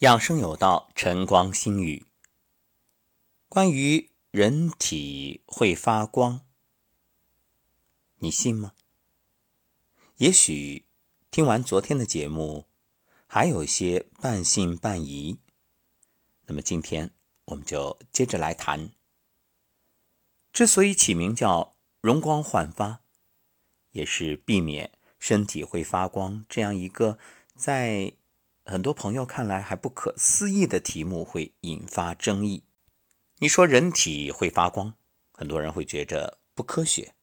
养生有道，晨光心语。关于人体会发光，你信吗？也许听完昨天的节目，还有些半信半疑。那么今天我们就接着来谈。之所以起名叫容光焕发，也是避免身体会发光这样一个在。很多朋友看来还不可思议的题目会引发争议。你说人体会发光，很多人会觉着不科学，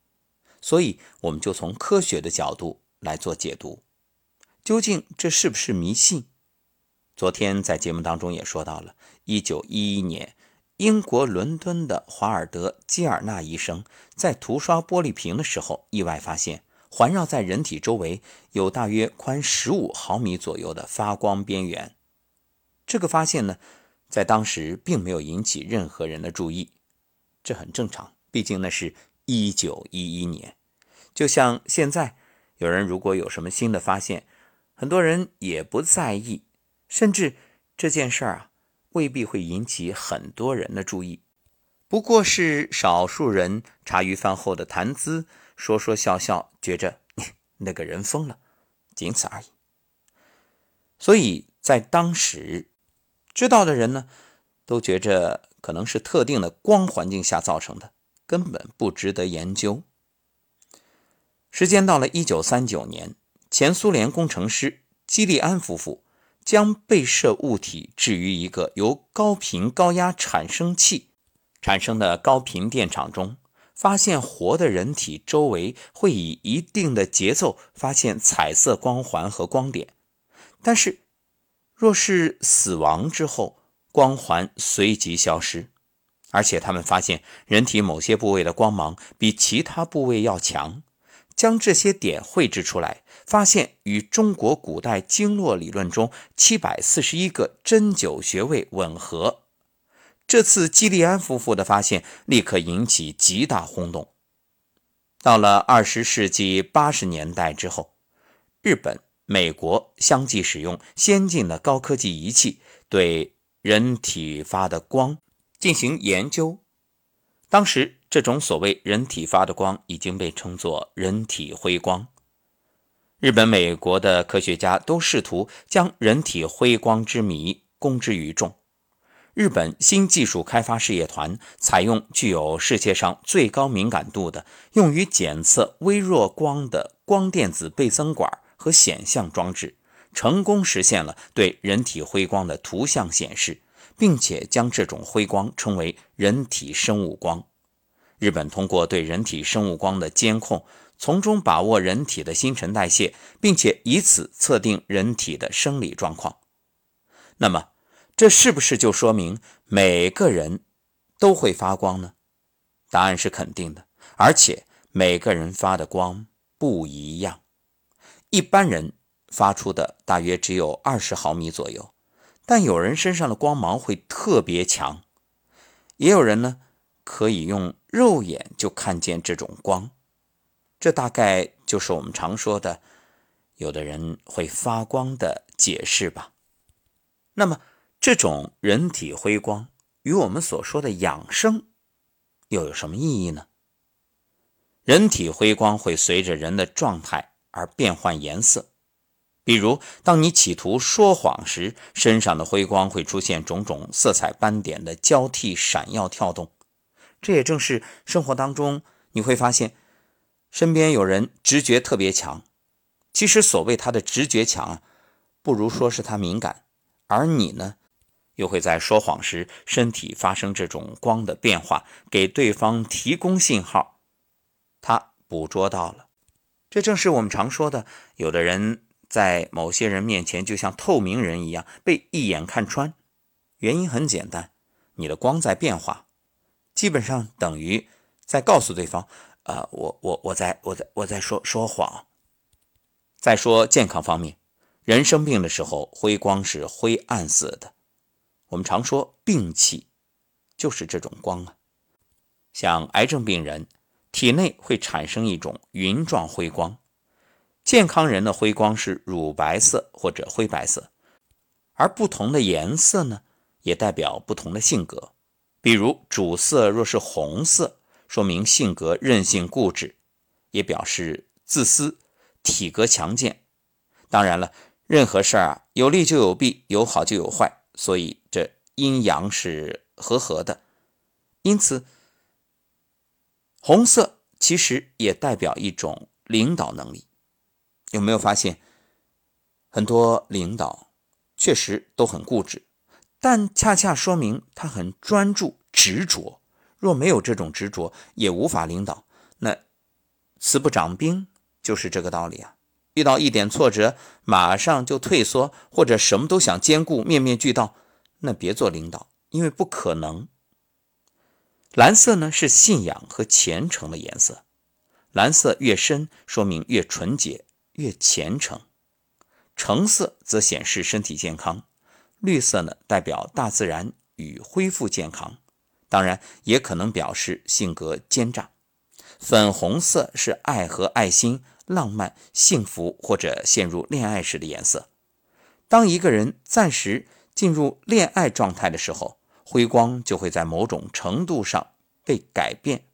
所以我们就从科学的角度来做解读。究竟这是不是迷信？昨天在节目当中也说到了，一九一一年，英国伦敦的华尔德·基尔纳医生在涂刷玻璃瓶的时候，意外发现。环绕在人体周围有大约宽十五毫米左右的发光边缘。这个发现呢，在当时并没有引起任何人的注意，这很正常，毕竟那是一九一一年。就像现在，有人如果有什么新的发现，很多人也不在意，甚至这件事儿啊，未必会引起很多人的注意，不过是少数人茶余饭后的谈资。说说笑笑，觉着那个人疯了，仅此而已。所以在当时，知道的人呢，都觉着可能是特定的光环境下造成的，根本不值得研究。时间到了一九三九年，前苏联工程师基利安夫妇将被摄物体置于一个由高频高压产生器产生的高频电场中。发现活的人体周围会以一定的节奏发现彩色光环和光点，但是若是死亡之后，光环随即消失。而且他们发现人体某些部位的光芒比其他部位要强。将这些点绘制出来，发现与中国古代经络理论中七百四十一个针灸穴位吻合。这次基利安夫妇的发现立刻引起极大轰动。到了二十世纪八十年代之后，日本、美国相继使用先进的高科技仪器对人体发的光进行研究。当时，这种所谓人体发的光已经被称作人体辉光。日本、美国的科学家都试图将人体辉光之谜公之于众。日本新技术开发事业团采用具有世界上最高敏感度的、用于检测微弱光的光电子倍增管和显像装置，成功实现了对人体辉光的图像显示，并且将这种辉光称为人体生物光。日本通过对人体生物光的监控，从中把握人体的新陈代谢，并且以此测定人体的生理状况。那么，这是不是就说明每个人都会发光呢？答案是肯定的，而且每个人发的光不一样。一般人发出的大约只有二十毫米左右，但有人身上的光芒会特别强，也有人呢可以用肉眼就看见这种光。这大概就是我们常说的有的人会发光的解释吧。那么。这种人体辉光与我们所说的养生又有什么意义呢？人体辉光会随着人的状态而变换颜色，比如当你企图说谎时，身上的辉光会出现种种色彩斑点的交替闪耀跳动。这也正是生活当中你会发现，身边有人直觉特别强，其实所谓他的直觉强，不如说是他敏感，而你呢？又会在说谎时，身体发生这种光的变化，给对方提供信号，他捕捉到了。这正是我们常说的，有的人在某些人面前就像透明人一样，被一眼看穿。原因很简单，你的光在变化，基本上等于在告诉对方：啊，我我我在我在我在说说谎。再说健康方面，人生病的时候，辉光是灰暗色的。我们常说病气，就是这种光啊。像癌症病人体内会产生一种云状辉光，健康人的辉光是乳白色或者灰白色，而不同的颜色呢，也代表不同的性格。比如主色若是红色，说明性格任性固执，也表示自私，体格强健。当然了，任何事儿啊，有利就有弊，有好就有坏，所以阴阳是和合的。因此，红色其实也代表一种领导能力。有没有发现，很多领导确实都很固执，但恰恰说明他很专注、执着。若没有这种执着，也无法领导。那慈不掌兵就是这个道理啊！遇到一点挫折，马上就退缩，或者什么都想兼顾、面面俱到，那别做领导，因为不可能。蓝色呢，是信仰和虔诚的颜色，蓝色越深，说明越纯洁。越虔诚，橙色则显示身体健康，绿色呢代表大自然与恢复健康，当然也可能表示性格奸诈。粉红色是爱和爱心、浪漫、幸福或者陷入恋爱时的颜色。当一个人暂时进入恋爱状态的时候，辉光就会在某种程度上被改变，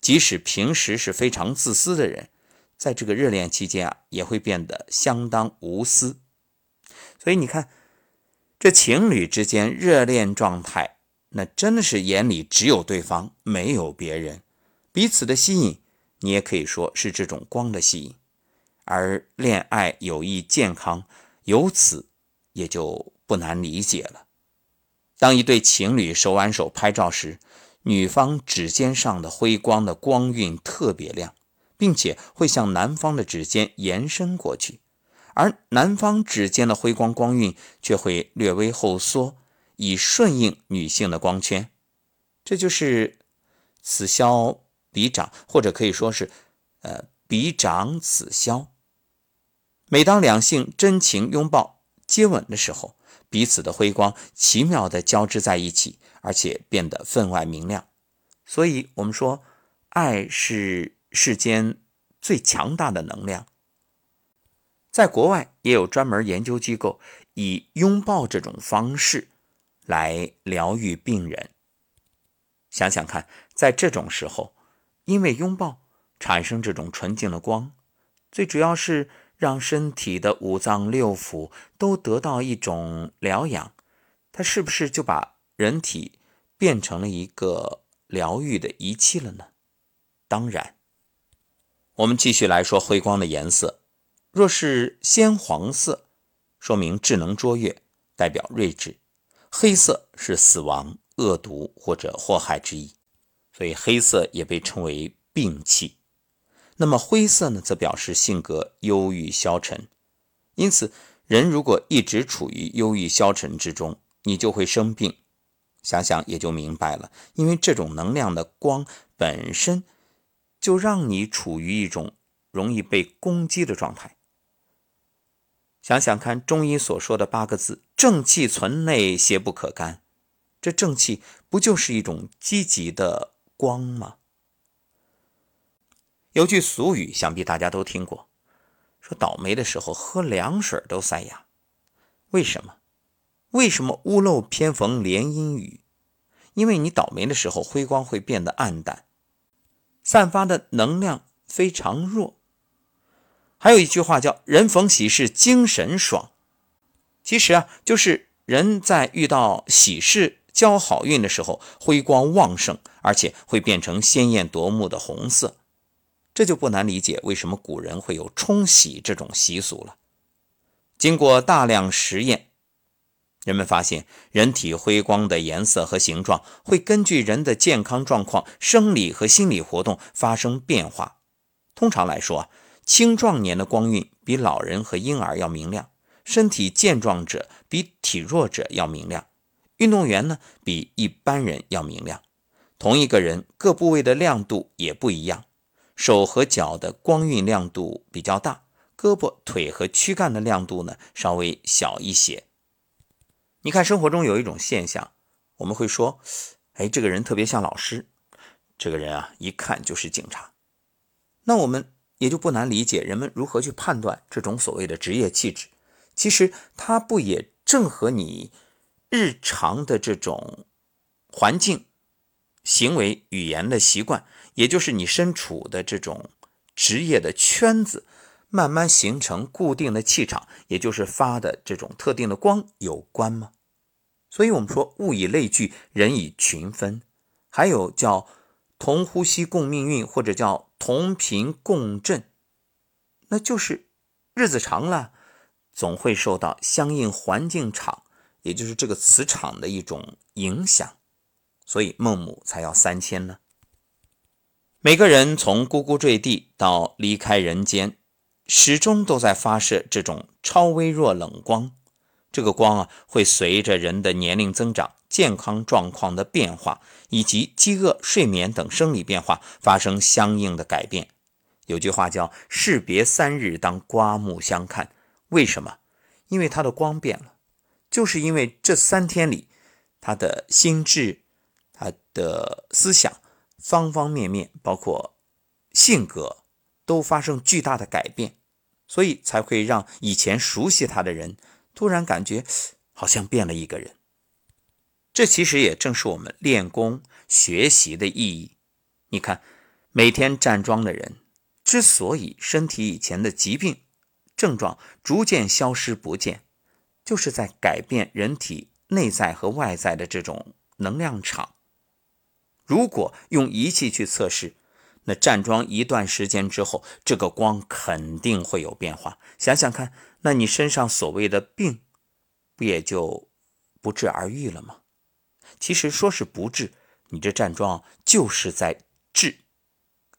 即使平时是非常自私的人。在这个热恋期间啊，也会变得相当无私。所以你看，这情侣之间热恋状态，那真的是眼里只有对方，没有别人，彼此的吸引，你也可以说是这种光的吸引。而恋爱友谊健康，由此也就不难理解了。当一对情侣手挽手拍照时，女方指尖上的辉光的光晕特别亮。并且会向男方的指尖延伸过去，而男方指尖的辉光光晕却会略微后缩，以顺应女性的光圈。这就是此消彼长，或者可以说是，呃，彼长此消。每当两性真情拥抱、接吻的时候，彼此的辉光奇妙地交织在一起，而且变得分外明亮。所以，我们说，爱是。世间最强大的能量，在国外也有专门研究机构以拥抱这种方式来疗愈病人。想想看，在这种时候，因为拥抱产生这种纯净的光，最主要是让身体的五脏六腑都得到一种疗养，它是不是就把人体变成了一个疗愈的仪器了呢？当然。我们继续来说辉光的颜色，若是鲜黄色，说明智能卓越，代表睿智；黑色是死亡、恶毒或者祸害之意，所以黑色也被称为病气。那么灰色呢，则表示性格忧郁消沉。因此，人如果一直处于忧郁消沉之中，你就会生病。想想也就明白了，因为这种能量的光本身。就让你处于一种容易被攻击的状态。想想看，中医所说的八个字“正气存内，邪不可干”，这正气不就是一种积极的光吗？有句俗语，想必大家都听过，说倒霉的时候喝凉水都塞牙。为什么？为什么屋漏偏逢连阴雨？因为你倒霉的时候，辉光会变得暗淡。散发的能量非常弱。还有一句话叫“人逢喜事精神爽”，其实啊，就是人在遇到喜事、交好运的时候，辉光旺盛，而且会变成鲜艳夺目的红色。这就不难理解为什么古人会有冲洗这种习俗了。经过大量实验。人们发现，人体辉光的颜色和形状会根据人的健康状况、生理和心理活动发生变化。通常来说，青壮年的光晕比老人和婴儿要明亮，身体健壮者比体弱者要明亮，运动员呢比一般人要明亮。同一个人各部位的亮度也不一样，手和脚的光晕亮度比较大，胳膊、腿和躯干的亮度呢稍微小一些。你看，生活中有一种现象，我们会说：“哎，这个人特别像老师，这个人啊，一看就是警察。”那我们也就不难理解人们如何去判断这种所谓的职业气质。其实，它不也正和你日常的这种环境、行为、语言的习惯，也就是你身处的这种职业的圈子，慢慢形成固定的气场，也就是发的这种特定的光有关吗？所以，我们说物以类聚，人以群分，还有叫同呼吸共命运，或者叫同频共振，那就是日子长了，总会受到相应环境场，也就是这个磁场的一种影响。所以孟母才要三千呢。每个人从呱呱坠地到离开人间，始终都在发射这种超微弱冷光。这个光啊，会随着人的年龄增长、健康状况的变化，以及饥饿、睡眠等生理变化发生相应的改变。有句话叫“士别三日，当刮目相看”。为什么？因为它的光变了，就是因为这三天里，他的心智、他的思想、方方面面，包括性格，都发生巨大的改变，所以才会让以前熟悉他的人。突然感觉好像变了一个人，这其实也正是我们练功学习的意义。你看，每天站桩的人之所以身体以前的疾病症状逐渐消失不见，就是在改变人体内在和外在的这种能量场。如果用仪器去测试，那站桩一段时间之后，这个光肯定会有变化。想想看。那你身上所谓的病，不也就不治而愈了吗？其实说是不治，你这站桩就是在治，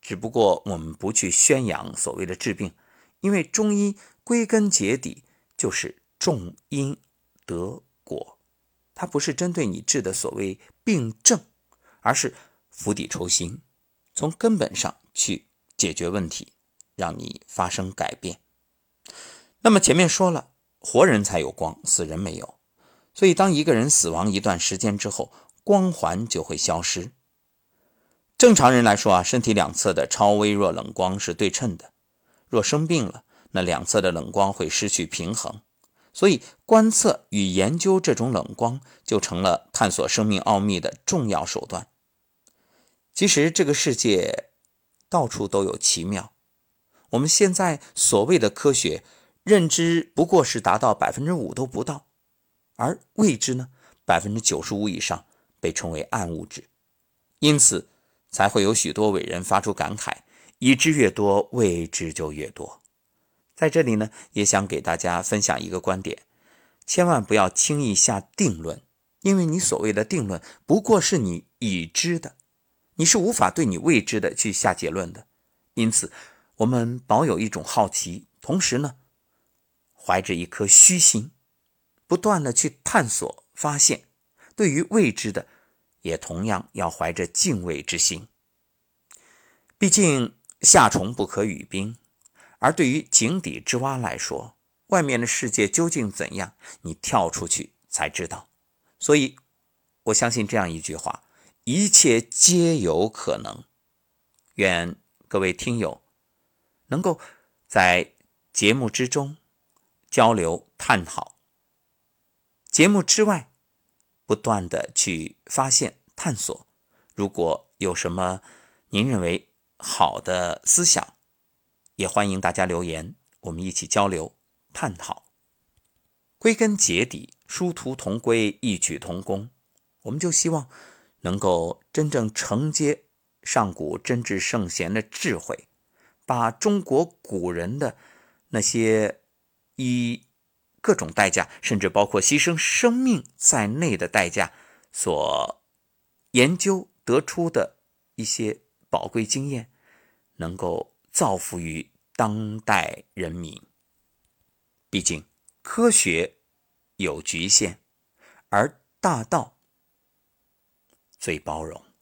只不过我们不去宣扬所谓的治病，因为中医归根结底就是重因得果，它不是针对你治的所谓病症，而是釜底抽薪，从根本上去解决问题，让你发生改变。那么前面说了，活人才有光，死人没有。所以当一个人死亡一段时间之后，光环就会消失。正常人来说啊，身体两侧的超微弱冷光是对称的。若生病了，那两侧的冷光会失去平衡。所以观测与研究这种冷光，就成了探索生命奥秘的重要手段。其实这个世界到处都有奇妙。我们现在所谓的科学。认知不过是达到百分之五都不到，而未知呢，百分之九十五以上被称为暗物质，因此才会有许多伟人发出感慨：已知越多，未知就越多。在这里呢，也想给大家分享一个观点：千万不要轻易下定论，因为你所谓的定论不过是你已知的，你是无法对你未知的去下结论的。因此，我们保有一种好奇，同时呢。怀着一颗虚心，不断的去探索发现，对于未知的，也同样要怀着敬畏之心。毕竟夏虫不可语冰，而对于井底之蛙来说，外面的世界究竟怎样，你跳出去才知道。所以，我相信这样一句话：一切皆有可能。愿各位听友能够在节目之中。交流探讨，节目之外，不断的去发现探索。如果有什么您认为好的思想，也欢迎大家留言，我们一起交流探讨。归根结底，殊途同归，异曲同工。我们就希望能够真正承接上古真挚圣贤的智慧，把中国古人的那些。以各种代价，甚至包括牺牲生命在内的代价，所研究得出的一些宝贵经验，能够造福于当代人民。毕竟科学有局限，而大道最包容。